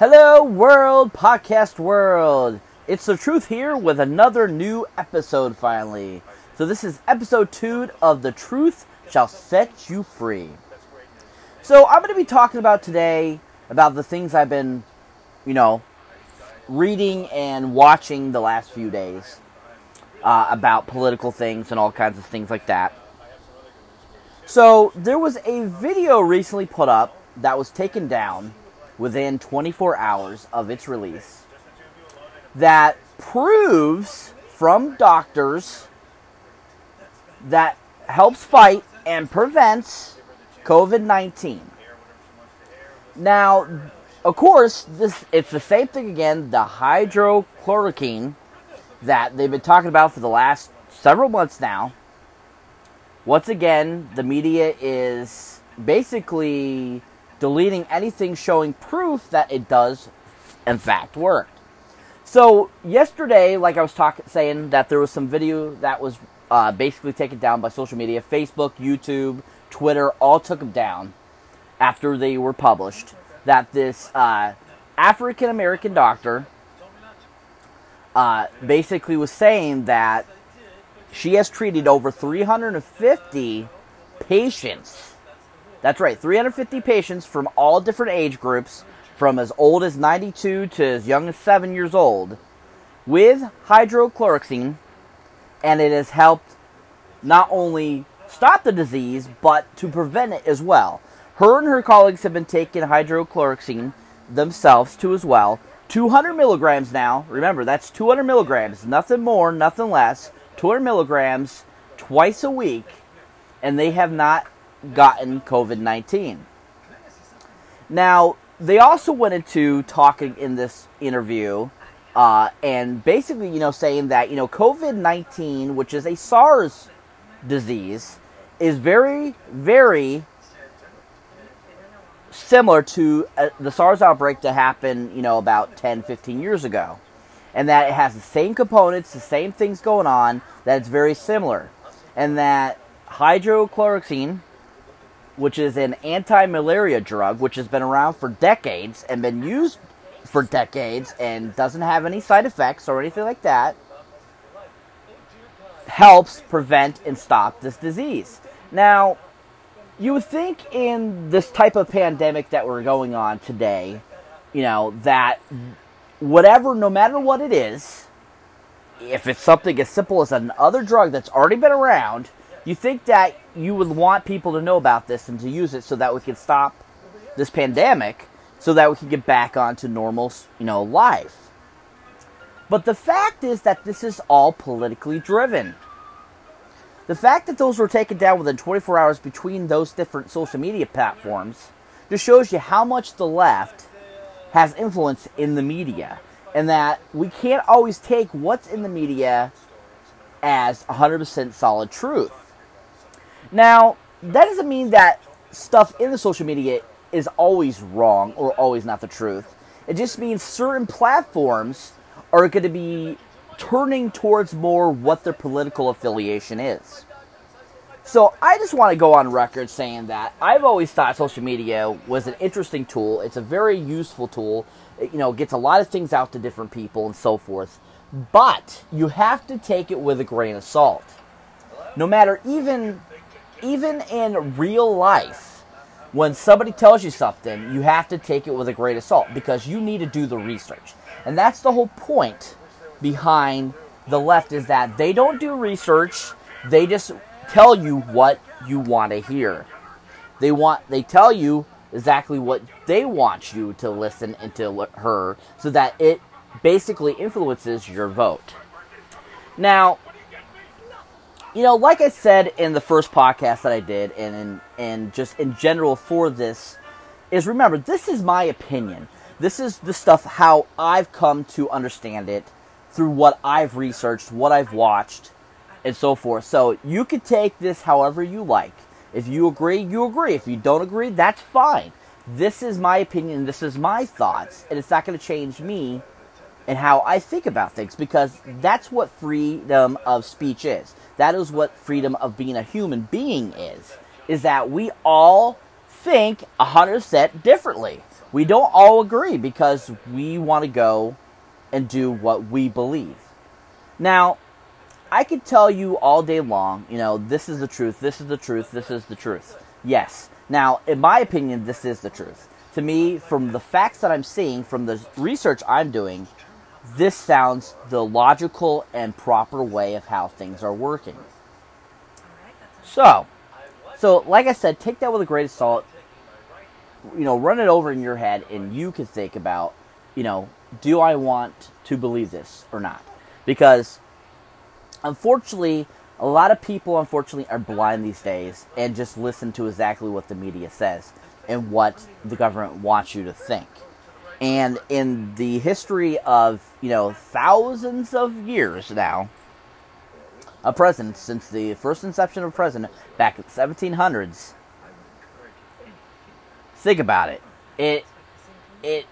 Hello, world, podcast world. It's the truth here with another new episode finally. So, this is episode two of The Truth Shall Set You Free. So, I'm going to be talking about today about the things I've been, you know, reading and watching the last few days uh, about political things and all kinds of things like that. So, there was a video recently put up that was taken down within 24 hours of its release that proves from doctors that helps fight and prevents COVID 19. Now, of course, this it's the same thing again, the hydrochloroquine that they've been talking about for the last several months now. Once again, the media is basically deleting anything showing proof that it does, in fact, work. So yesterday, like I was talking, saying that there was some video that was uh, basically taken down by social media, Facebook, YouTube, Twitter, all took them down after they were published. That this uh, African American doctor uh, basically was saying that she has treated over 350 patients that's right, 350 patients from all different age groups, from as old as 92 to as young as 7 years old, with hydrochloroquine, and it has helped not only stop the disease, but to prevent it as well. Her and her colleagues have been taking hydrochloroquine themselves too as well. 200 milligrams now. Remember, that's 200 milligrams. Nothing more, nothing less. 200 milligrams twice a week. And they have not gotten COVID 19. Now, they also went into talking in this interview uh, and basically, you know, saying that, you know, COVID 19, which is a SARS disease, is very, very similar to uh, the SARS outbreak that happened, you know, about 10, 15 years ago. And that it has the same components, the same things going on, that it's very similar. And that hydrochloroquine, which is an anti malaria drug, which has been around for decades and been used for decades and doesn't have any side effects or anything like that, helps prevent and stop this disease. Now, you would think in this type of pandemic that we're going on today, you know, that whatever, no matter what it is, if it's something as simple as another drug that's already been around, you think that you would want people to know about this and to use it so that we can stop this pandemic so that we can get back onto normal, you know, life. But the fact is that this is all politically driven. The fact that those were taken down within 24 hours between those different social media platforms just shows you how much the left has influence in the media and that we can't always take what's in the media as 100% solid truth. Now, that doesn't mean that stuff in the social media is always wrong or always not the truth. It just means certain platforms are going to be turning towards more what their political affiliation is. So I just want to go on record saying that I've always thought social media was an interesting tool. It's a very useful tool. It, you know, gets a lot of things out to different people and so forth. But you have to take it with a grain of salt. No matter even even in real life, when somebody tells you something, you have to take it with a grain of salt because you need to do the research. And that's the whole point behind the left is that they don't do research, they just tell you what you want to hear. They want they tell you exactly what they want you to listen and to her so that it basically influences your vote. Now, you know, like I said in the first podcast that I did, and in, and just in general for this, is remember this is my opinion. This is the stuff how I've come to understand it through what I've researched, what I've watched, and so forth. So you could take this however you like. If you agree, you agree. If you don't agree, that's fine. This is my opinion. This is my thoughts, and it's not going to change me and how I think about things because that's what freedom of speech is. That is what freedom of being a human being is. Is that we all think 100% differently. we don't all agree because we want to go and do what we believe. Now, I could tell you all day long, you know, this is the truth, this is the truth, this is the truth. Yes. Now, in my opinion, this is the truth. To me, from the facts that I'm seeing, from the research I'm doing, this sounds the logical and proper way of how things are working. So, so like I said, take that with a grain of salt. You know, run it over in your head, and you can think about, you know, do I want to believe this or not? Because unfortunately, a lot of people unfortunately are blind these days and just listen to exactly what the media says and what the government wants you to think. And in the history of, you know, thousands of years now, a president since the first inception of president back in the 1700s. Think about it. It it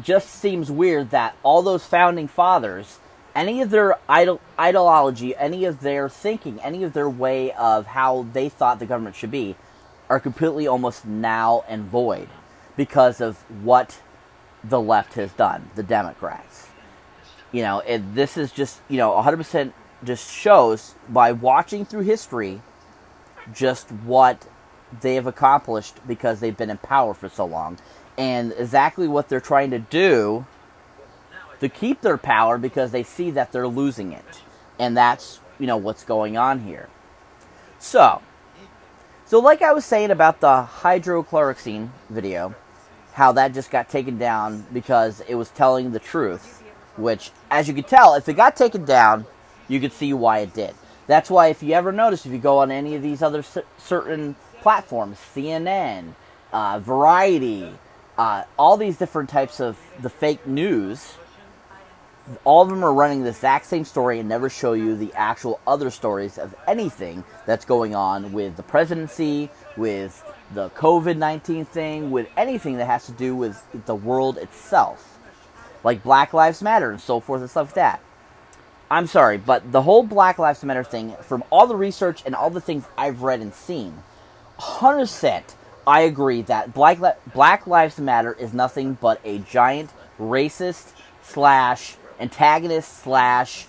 just seems weird that all those founding fathers, any of their idol, ideology, any of their thinking, any of their way of how they thought the government should be, are completely almost now and void because of what the left has done, the Democrats. You know, it, this is just, you know, 100% just shows by watching through history just what they have accomplished because they've been in power for so long and exactly what they're trying to do to keep their power because they see that they're losing it and that's you know what's going on here so so like i was saying about the hydrochloroquine video how that just got taken down because it was telling the truth which as you can tell if it got taken down you could see why it did. That's why if you ever notice, if you go on any of these other c- certain platforms, CNN, uh, Variety, uh, all these different types of the fake news, all of them are running the exact same story and never show you the actual other stories of anything that's going on with the presidency, with the COVID 19 thing, with anything that has to do with the world itself. Like Black Lives Matter and so forth and stuff like that. I'm sorry, but the whole Black Lives Matter thing, from all the research and all the things I've read and seen, 100% I agree that Black, Black Lives Matter is nothing but a giant racist slash antagonist slash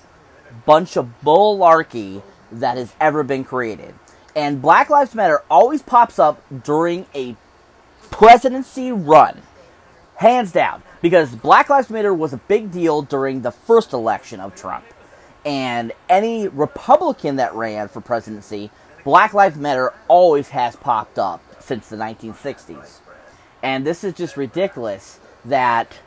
bunch of bullarchy that has ever been created. And Black Lives Matter always pops up during a presidency run. Hands down. Because Black Lives Matter was a big deal during the first election of Trump and any Republican that ran for presidency, Black Lives Matter always has popped up since the 1960s. And this is just ridiculous that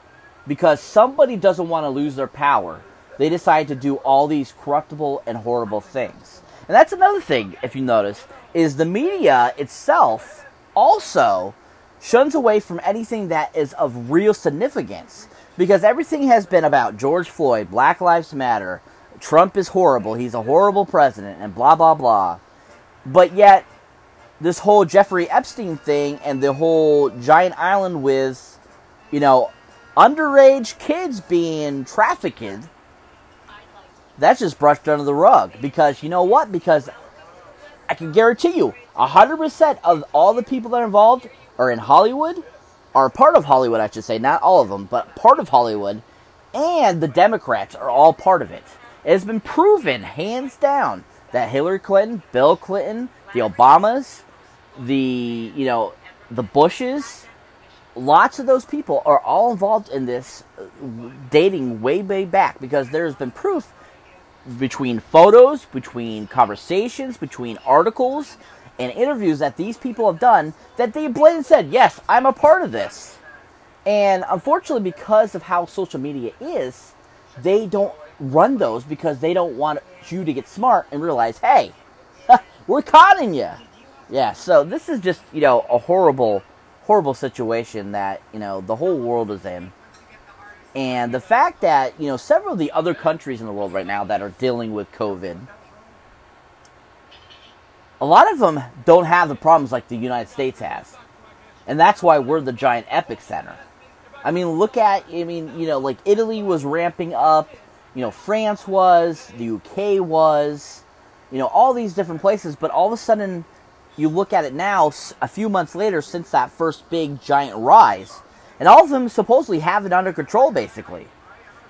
because somebody doesn't want to lose their power, they decide to do all these corruptible and horrible things. And that's another thing, if you notice, is the media itself also shuns away from anything that is of real significance. Because everything has been about George Floyd, Black Lives Matter, Trump is horrible. He's a horrible president, and blah, blah, blah. But yet, this whole Jeffrey Epstein thing and the whole giant island with, you know, underage kids being trafficked, that's just brushed under the rug. Because you know what? Because I can guarantee you, 100% of all the people that are involved are in Hollywood, are part of Hollywood, I should say. Not all of them, but part of Hollywood. And the Democrats are all part of it. It has been proven, hands down, that Hillary Clinton, Bill Clinton, the Obamas, the you know the Bushes, lots of those people are all involved in this uh, dating way way back because there has been proof between photos, between conversations, between articles and interviews that these people have done that they blatantly said, "Yes, I'm a part of this." And unfortunately, because of how social media is, they don't run those because they don't want you to get smart and realize, hey, we're conning you. Yeah, so this is just, you know, a horrible, horrible situation that, you know, the whole world is in. And the fact that, you know, several of the other countries in the world right now that are dealing with COVID, a lot of them don't have the problems like the United States has. And that's why we're the giant epic center. I mean, look at, I mean, you know, like Italy was ramping up you know, France was, the UK was, you know, all these different places, but all of a sudden, you look at it now, a few months later, since that first big giant rise, and all of them supposedly have it under control. Basically,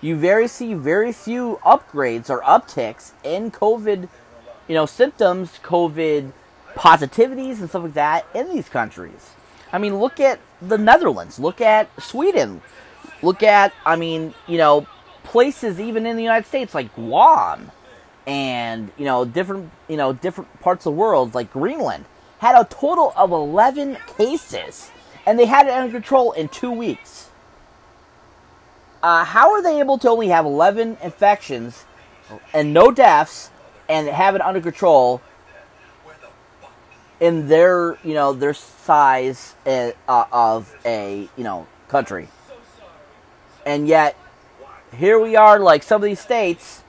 you very see very few upgrades or upticks in COVID, you know, symptoms, COVID positivities, and stuff like that in these countries. I mean, look at the Netherlands, look at Sweden, look at, I mean, you know, places even in the United States like Guam and you know different you know different parts of the world like Greenland had a total of 11 cases and they had it under control in 2 weeks. Uh, how are they able to only have 11 infections and no deaths and have it under control in their you know their size uh, of a you know country and yet here we are like some of these states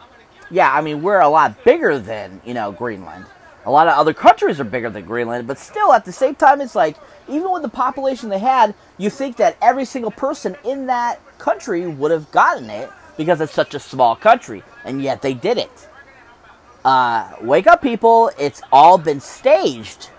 yeah i mean we're a lot bigger than you know greenland a lot of other countries are bigger than greenland but still at the same time it's like even with the population they had you think that every single person in that country would have gotten it because it's such a small country and yet they did it. Uh, wake up people. It's all been staged.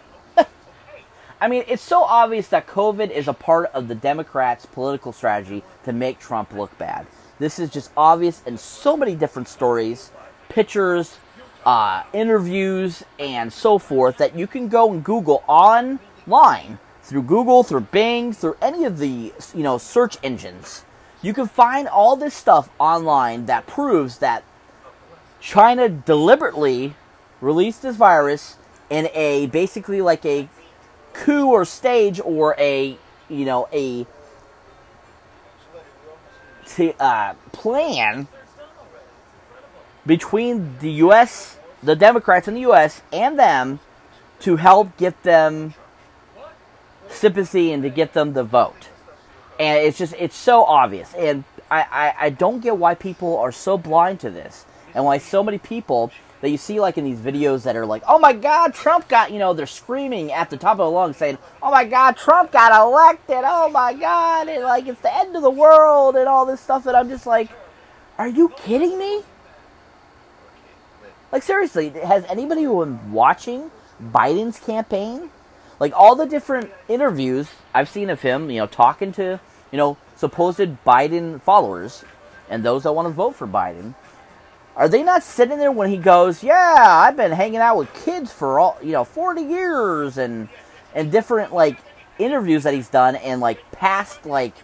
I mean, it's so obvious that COVID is a part of the Democrats' political strategy to make Trump look bad. This is just obvious in so many different stories, pictures, uh, interviews, and so forth that you can go and Google online through Google, through Bing, through any of the you know search engines. You can find all this stuff online that proves that China deliberately released this virus in a basically like a coup or stage or a you know a uh, plan between the U.S., the Democrats in the U.S., and them to help get them sympathy and to get them the vote. And it's just, it's so obvious. And I, I, I don't get why people are so blind to this and why so many people that you see like in these videos that are like, oh my God, Trump got, you know, they're screaming at the top of the lungs saying, oh my God, Trump got elected, oh my God, and like it's the end of the world and all this stuff And I'm just like, are you kidding me? Like seriously, has anybody been watching Biden's campaign? Like all the different interviews I've seen of him, you know, talking to, you know, supposed Biden followers and those that want to vote for Biden are they not sitting there when he goes, "Yeah, I've been hanging out with kids for all you know, forty years," and and different like interviews that he's done and like past like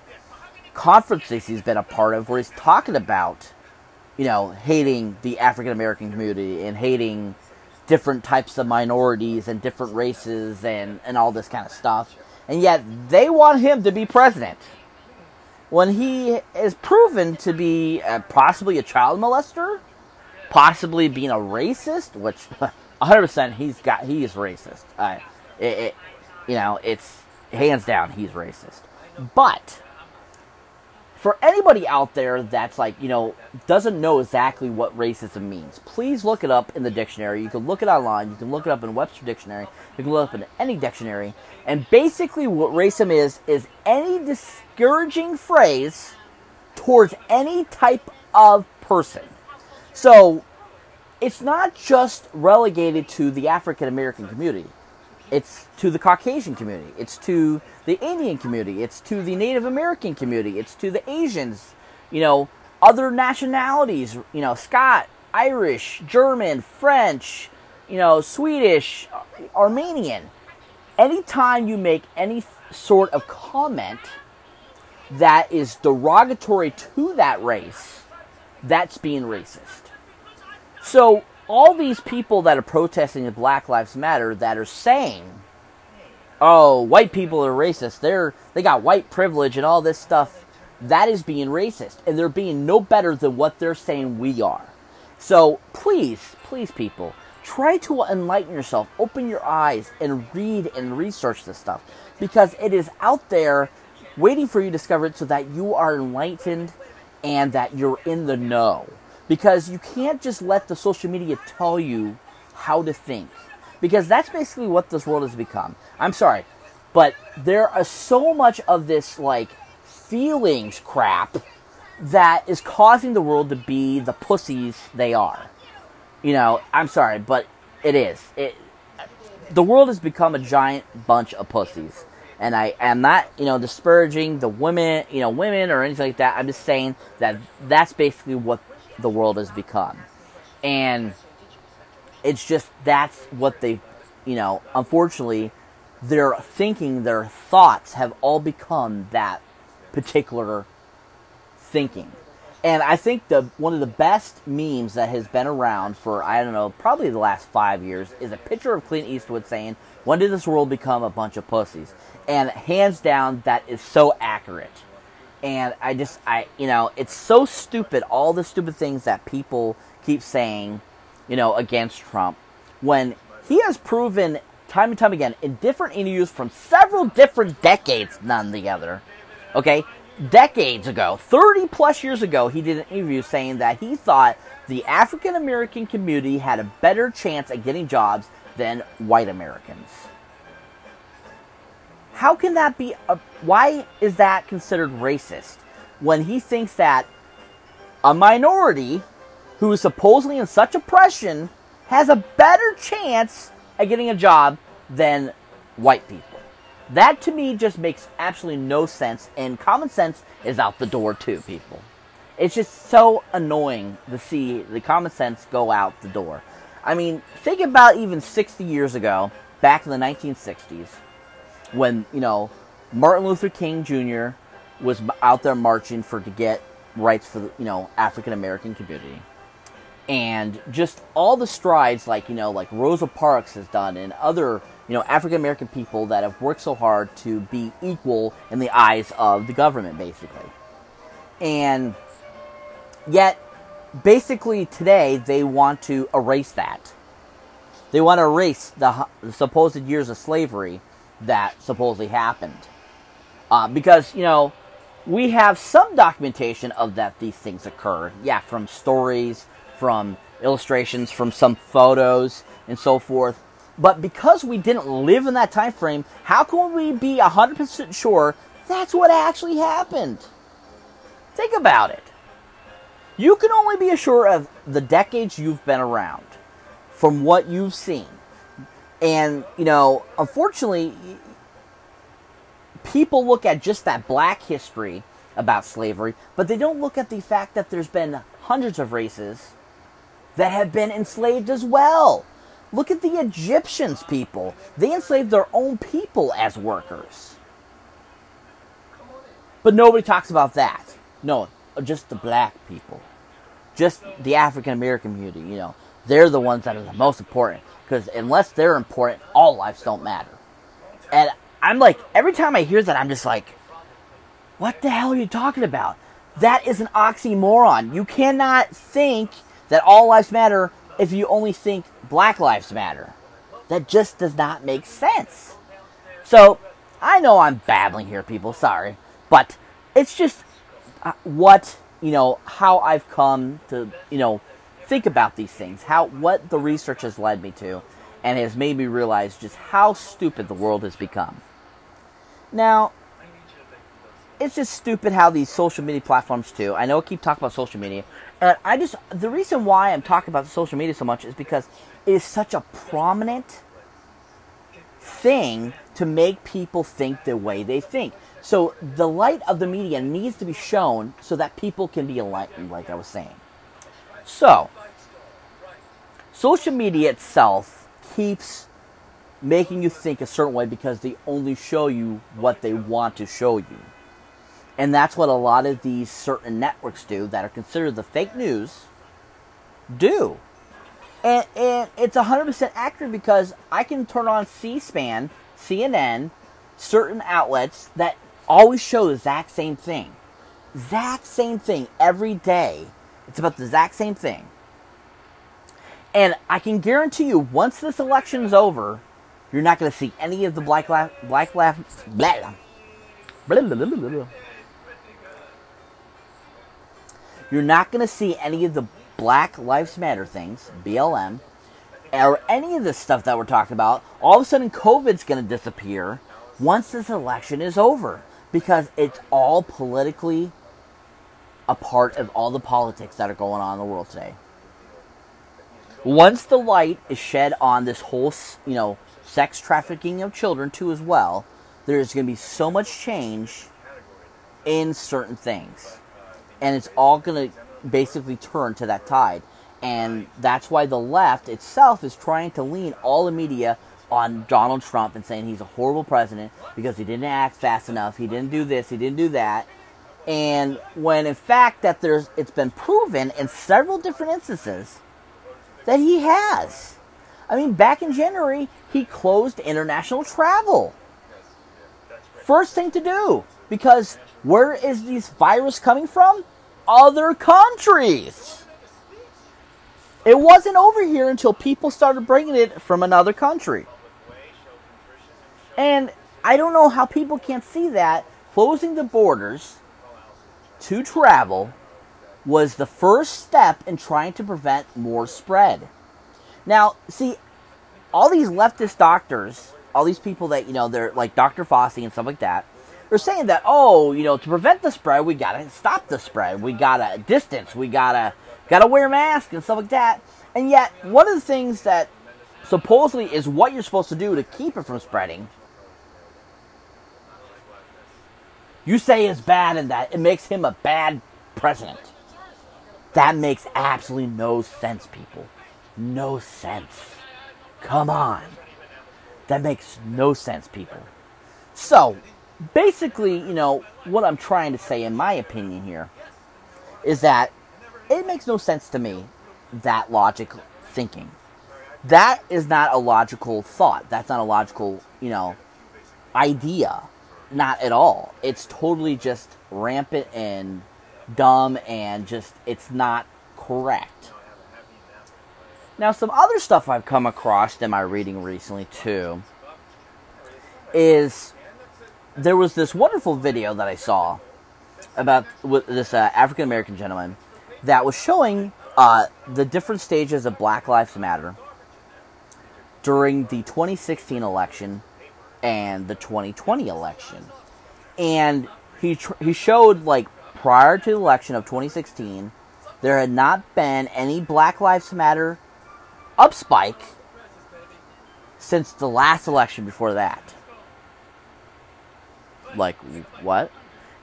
conferences he's been a part of where he's talking about, you know, hating the African American community and hating different types of minorities and different races and and all this kind of stuff, and yet they want him to be president when he is proven to be uh, possibly a child molester possibly being a racist, which 100% he's got he is racist. Uh, it, it, you know, it's hands down he's racist. But for anybody out there that's like, you know, doesn't know exactly what racism means, please look it up in the dictionary. You can look it online, you can look it up in Webster Dictionary, you can look it up in any dictionary. And basically what racism is is any discouraging phrase towards any type of person. So it's not just relegated to the African American community. It's to the Caucasian community. It's to the Indian community. It's to the Native American community. It's to the Asians. You know, other nationalities. You know, Scot, Irish, German, French. You know, Swedish, Armenian. Anytime you make any sort of comment that is derogatory to that race, that's being racist. So all these people that are protesting the Black Lives Matter that are saying, "Oh, white people are racist. They're they got white privilege and all this stuff." That is being racist, and they're being no better than what they're saying we are. So please, please, people, try to enlighten yourself, open your eyes, and read and research this stuff because it is out there waiting for you to discover it so that you are enlightened and that you're in the know because you can't just let the social media tell you how to think because that's basically what this world has become. I'm sorry, but there are so much of this like feelings crap that is causing the world to be the pussies they are. You know, I'm sorry, but it is. It the world has become a giant bunch of pussies. And I am not, you know, disparaging the women, you know, women or anything like that. I'm just saying that that's basically what the world has become. And it's just that's what they, you know, unfortunately, their thinking, their thoughts have all become that particular thinking. And I think the one of the best memes that has been around for I don't know probably the last five years is a picture of Clint Eastwood saying, "When did this world become a bunch of pussies?" And hands down, that is so accurate. And I just I you know it's so stupid all the stupid things that people keep saying, you know, against Trump when he has proven time and time again in different interviews from several different decades, none together. Okay, decades ago, 30 plus years ago, he did an interview saying that he thought the African American community had a better chance at getting jobs than white Americans. How can that be? A, why is that considered racist when he thinks that a minority who is supposedly in such oppression has a better chance at getting a job than white people? That to me just makes absolutely no sense, and common sense is out the door too, people. It's just so annoying to see the common sense go out the door. I mean, think about even 60 years ago, back in the 1960s, when, you know, Martin Luther King Jr. was out there marching for to get rights for the, you know, African American community. And just all the strides like, you know, like Rosa Parks has done and other you know, African American people that have worked so hard to be equal in the eyes of the government, basically. And yet, basically, today they want to erase that. They want to erase the, the supposed years of slavery that supposedly happened. Uh, because, you know, we have some documentation of that these things occurred. Yeah, from stories, from illustrations, from some photos, and so forth. But because we didn't live in that time frame, how can we be 100% sure that's what actually happened? Think about it. You can only be assured of the decades you've been around from what you've seen. And, you know, unfortunately, people look at just that black history about slavery, but they don't look at the fact that there's been hundreds of races that have been enslaved as well. Look at the Egyptians, people. They enslaved their own people as workers. But nobody talks about that. No, just the black people. Just the African American community, you know. They're the ones that are the most important. Because unless they're important, all lives don't matter. And I'm like, every time I hear that, I'm just like, what the hell are you talking about? That is an oxymoron. You cannot think that all lives matter if you only think Black Lives Matter. That just does not make sense. So, I know I'm babbling here, people, sorry. But it's just uh, what, you know, how I've come to, you know, think about these things, how what the research has led me to, and has made me realize just how stupid the world has become. Now, it's just stupid how these social media platforms too. I know I keep talking about social media, and I just the reason why I'm talking about social media so much is because it is such a prominent thing to make people think the way they think. So the light of the media needs to be shown so that people can be enlightened, like I was saying. So, social media itself keeps making you think a certain way because they only show you what they want to show you. And that's what a lot of these certain networks do that are considered the fake news do. And, and it's 100% accurate because I can turn on C SPAN, CNN, certain outlets that always show the exact same thing. Exact same thing every day. It's about the exact same thing. And I can guarantee you, once this election is over, you're not going to see any of the black black laugh, blah, blah, blah, blah, blah. You're not going to see any of the Black Lives Matter things, BLM, or any of this stuff that we're talking about. All of a sudden, COVID's going to disappear once this election is over because it's all politically a part of all the politics that are going on in the world today. Once the light is shed on this whole, you know, sex trafficking of children too as well, there's going to be so much change in certain things. And it's all going to basically turn to that tide. And that's why the left itself is trying to lean all the media on Donald Trump and saying he's a horrible president because he didn't act fast enough, he didn't do this, he didn't do that. And when in fact that there's it's been proven in several different instances that he has. I mean, back in January, he closed international travel. First thing to do because where is this virus coming from? Other countries. It wasn't over here until people started bringing it from another country. And I don't know how people can't see that closing the borders to travel was the first step in trying to prevent more spread. Now, see, all these leftist doctors, all these people that, you know, they're like Dr. Fauci and stuff like that, they're saying that, oh, you know, to prevent the spread, we gotta stop the spread. We gotta distance. We gotta gotta wear masks and stuff like that. And yet, one of the things that supposedly is what you're supposed to do to keep it from spreading, you say is bad and that it makes him a bad president. That makes absolutely no sense, people. No sense. Come on. That makes no sense, people. So, basically, you know, what I'm trying to say, in my opinion, here, is that it makes no sense to me that logic thinking. That is not a logical thought. That's not a logical, you know, idea. Not at all. It's totally just rampant and dumb and just, it's not correct. Now, some other stuff I've come across in my reading recently, too, is there was this wonderful video that I saw about this uh, African American gentleman that was showing uh, the different stages of Black Lives Matter during the 2016 election and the 2020 election. And he tr- he showed like prior to the election of 2016, there had not been any Black Lives Matter upspike since the last election before that. Like what?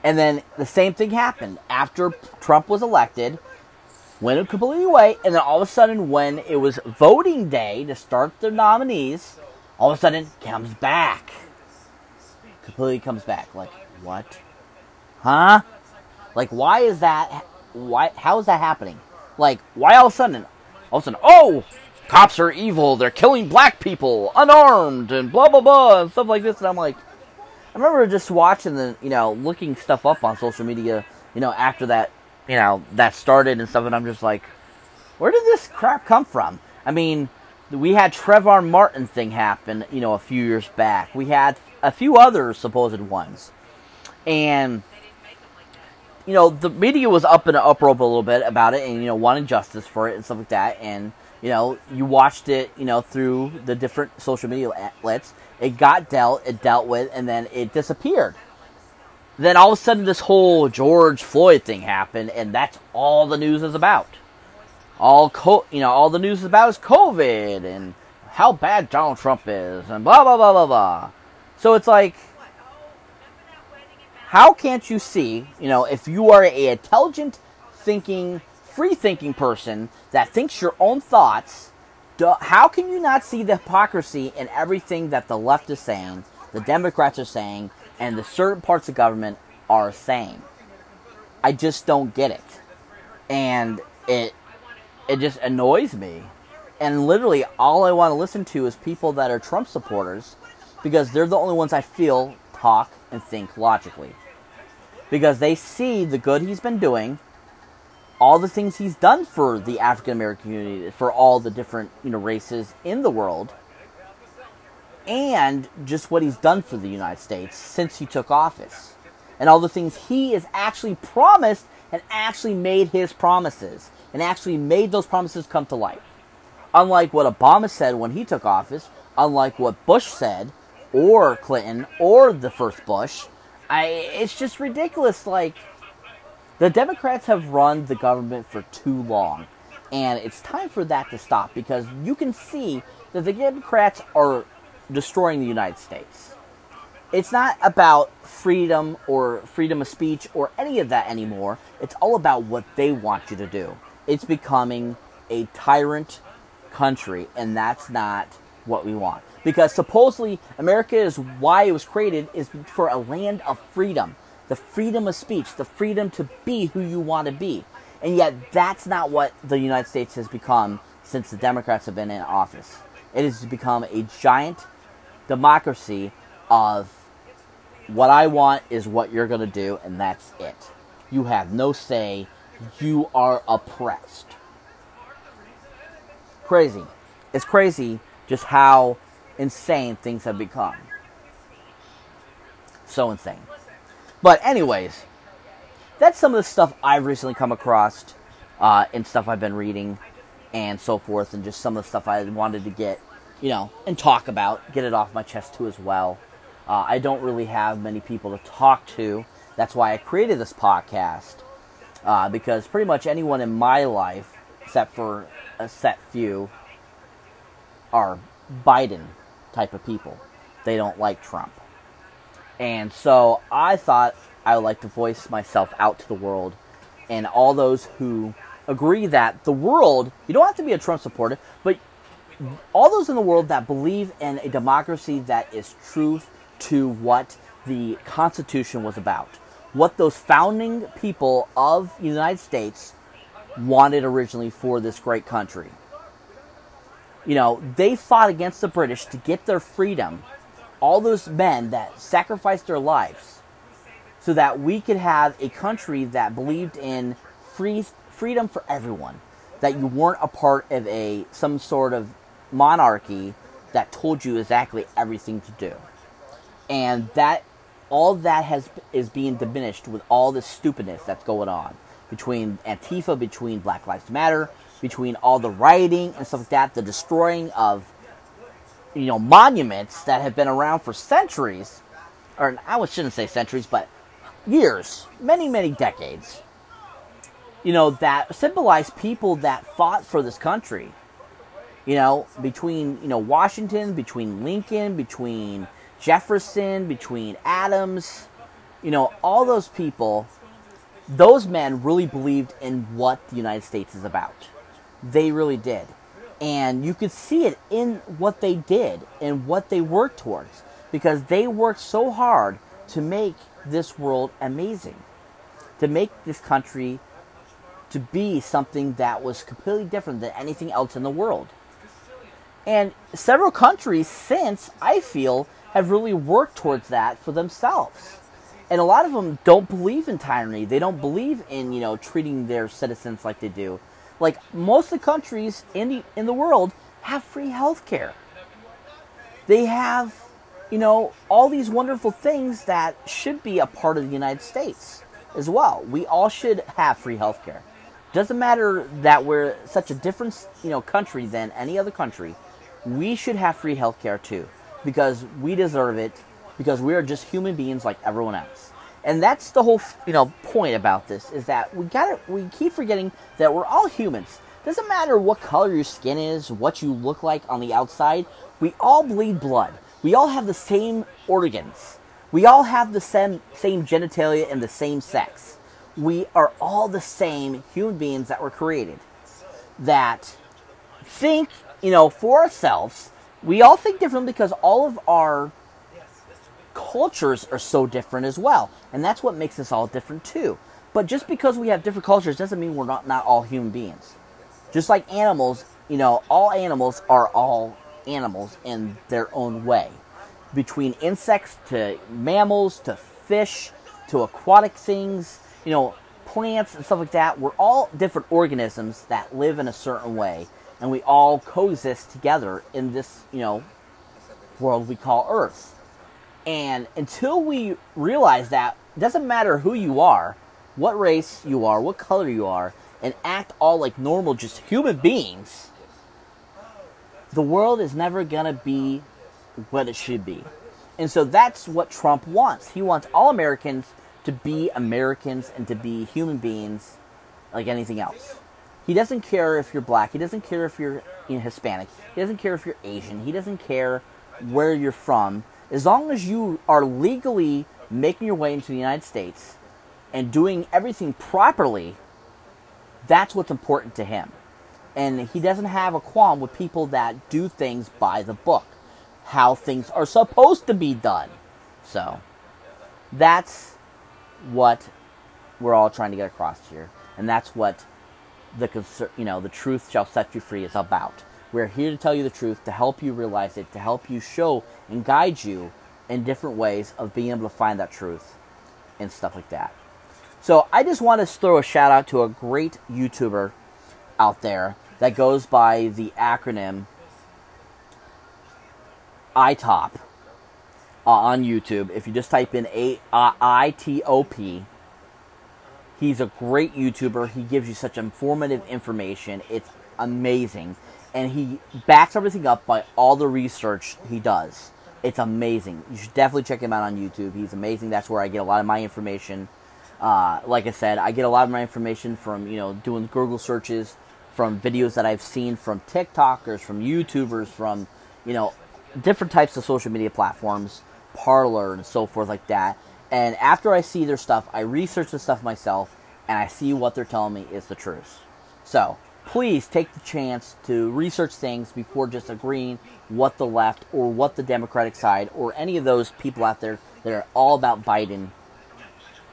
And then the same thing happened after Trump was elected went completely away, and then all of a sudden, when it was voting day to start the nominees, all of a sudden comes back. Completely comes back. Like, what? Huh? Like, why is that? Why? How is that happening? Like, why all of a sudden? All of a sudden, oh, cops are evil. They're killing black people unarmed and blah blah blah and stuff like this. And I'm like, I remember just watching the, you know, looking stuff up on social media, you know, after that you know, that started and stuff, and I'm just like, where did this crap come from? I mean, we had Trevor Martin thing happen, you know, a few years back. We had a few other supposed ones. And, you know, the media was up in an uproar a little bit about it and, you know, wanted justice for it and stuff like that. And, you know, you watched it, you know, through the different social media outlets. It got dealt, it dealt with, and then it disappeared. Then all of a sudden, this whole George Floyd thing happened, and that's all the news is about. All co- you know, all the news is about is COVID and how bad Donald Trump is, and blah blah blah blah blah. So it's like, how can't you see? You know, if you are a intelligent, thinking, free-thinking person that thinks your own thoughts, how can you not see the hypocrisy in everything that the left is saying, the Democrats are saying, and the certain parts of government are saying. I just don't get it. And it it just annoys me. And literally all I want to listen to is people that are Trump supporters because they're the only ones I feel talk and think logically. Because they see the good he's been doing, all the things he's done for the African American community, for all the different, you know, races in the world and just what he's done for the United States since he took office. And all the things he has actually promised and actually made his promises and actually made those promises come to life. Unlike what Obama said when he took office, unlike what Bush said, or Clinton, or the first Bush, I, it's just ridiculous. Like, the Democrats have run the government for too long. And it's time for that to stop because you can see that the Democrats are destroying the United States. It's not about freedom or freedom of speech or any of that anymore. It's all about what they want you to do. It's becoming a tyrant country, and that's not what we want. Because supposedly America is why it was created is for a land of freedom, the freedom of speech, the freedom to be who you want to be. And yet that's not what the United States has become since the Democrats have been in office. It has become a giant democracy of what I want is what you're going to do, and that's it. You have no say. You are oppressed. Crazy. It's crazy just how insane things have become. So insane. But, anyways, that's some of the stuff I've recently come across uh, and stuff I've been reading and so forth, and just some of the stuff I wanted to get, you know, and talk about, get it off my chest too as well. Uh, I don't really have many people to talk to. That's why I created this podcast. Uh, because pretty much anyone in my life, except for a set few, are Biden type of people. They don't like Trump. And so I thought I would like to voice myself out to the world and all those who agree that the world, you don't have to be a Trump supporter, but all those in the world that believe in a democracy that is truth to what the Constitution was about, what those founding people of the United States wanted originally for this great country. You know, they fought against the British to get their freedom. All those men that sacrificed their lives so that we could have a country that believed in free freedom for everyone, that you weren't a part of a some sort of monarchy that told you exactly everything to do and that all that has is being diminished with all this stupidness that's going on between Antifa, between Black Lives Matter, between all the rioting and stuff like that, the destroying of you know monuments that have been around for centuries, or I shouldn't say centuries, but years, many many decades. You know that symbolize people that fought for this country. You know between you know Washington, between Lincoln, between Jefferson, between Adams, you know, all those people, those men really believed in what the United States is about. They really did. And you could see it in what they did and what they worked towards because they worked so hard to make this world amazing, to make this country to be something that was completely different than anything else in the world. And several countries since, I feel, have really worked towards that for themselves. And a lot of them don't believe in tyranny. They don't believe in, you know, treating their citizens like they do. Like most of the countries in the in the world have free health care. They have, you know, all these wonderful things that should be a part of the United States as well. We all should have free health care. Doesn't matter that we're such a different, you know, country than any other country. We should have free health care too because we deserve it because we are just human beings like everyone else. And that's the whole, you know, point about this is that we got to we keep forgetting that we're all humans. Doesn't matter what color your skin is, what you look like on the outside, we all bleed blood. We all have the same organs. We all have the same same genitalia and the same sex. We are all the same human beings that were created that think, you know, for ourselves we all think differently because all of our cultures are so different as well. And that's what makes us all different too. But just because we have different cultures doesn't mean we're not, not all human beings. Just like animals, you know, all animals are all animals in their own way. Between insects to mammals to fish to aquatic things, you know, plants and stuff like that, we're all different organisms that live in a certain way and we all coexist together in this, you know, world we call Earth. And until we realize that, doesn't matter who you are, what race you are, what color you are, and act all like normal, just human beings, the world is never gonna be what it should be. And so that's what Trump wants. He wants all Americans to be Americans and to be human beings like anything else. He doesn't care if you're black. He doesn't care if you're you know, Hispanic. He doesn't care if you're Asian. He doesn't care where you're from, as long as you are legally making your way into the United States and doing everything properly, that's what's important to him. And he doesn't have a qualm with people that do things by the book, how things are supposed to be done. So, that's what we're all trying to get across here. And that's what the you know, the truth shall set you free is about. We're here to tell you the truth, to help you realize it, to help you show and guide you in different ways of being able to find that truth and stuff like that. So I just want to throw a shout out to a great YouTuber out there that goes by the acronym ITOP uh, on YouTube. If you just type in A I T O P, he's a great YouTuber. He gives you such informative information. It's amazing, and he backs everything up by all the research he does. It's amazing. You should definitely check him out on YouTube. He's amazing. That's where I get a lot of my information. Uh, like I said, I get a lot of my information from you know doing Google searches, from videos that I've seen from TikTokers, from YouTubers, from you know different types of social media platforms, Parler and so forth like that. And after I see their stuff, I research the stuff myself, and I see what they're telling me is the truth. So please take the chance to research things before just agreeing what the left or what the Democratic side or any of those people out there that are all about Biden,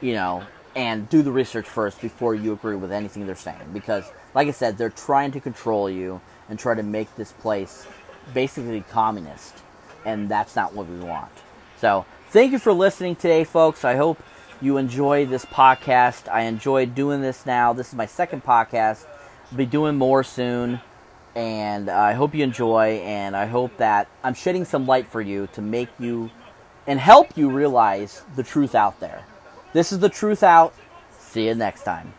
you know, and do the research first before you agree with anything they're saying. Because, like I said, they're trying to control you and try to make this place basically communist, and that's not what we want. So, thank you for listening today, folks. I hope you enjoy this podcast. I enjoy doing this now. This is my second podcast be doing more soon. And I hope you enjoy, and I hope that I'm shedding some light for you to make you and help you realize the truth out there. This is the truth out. See you next time.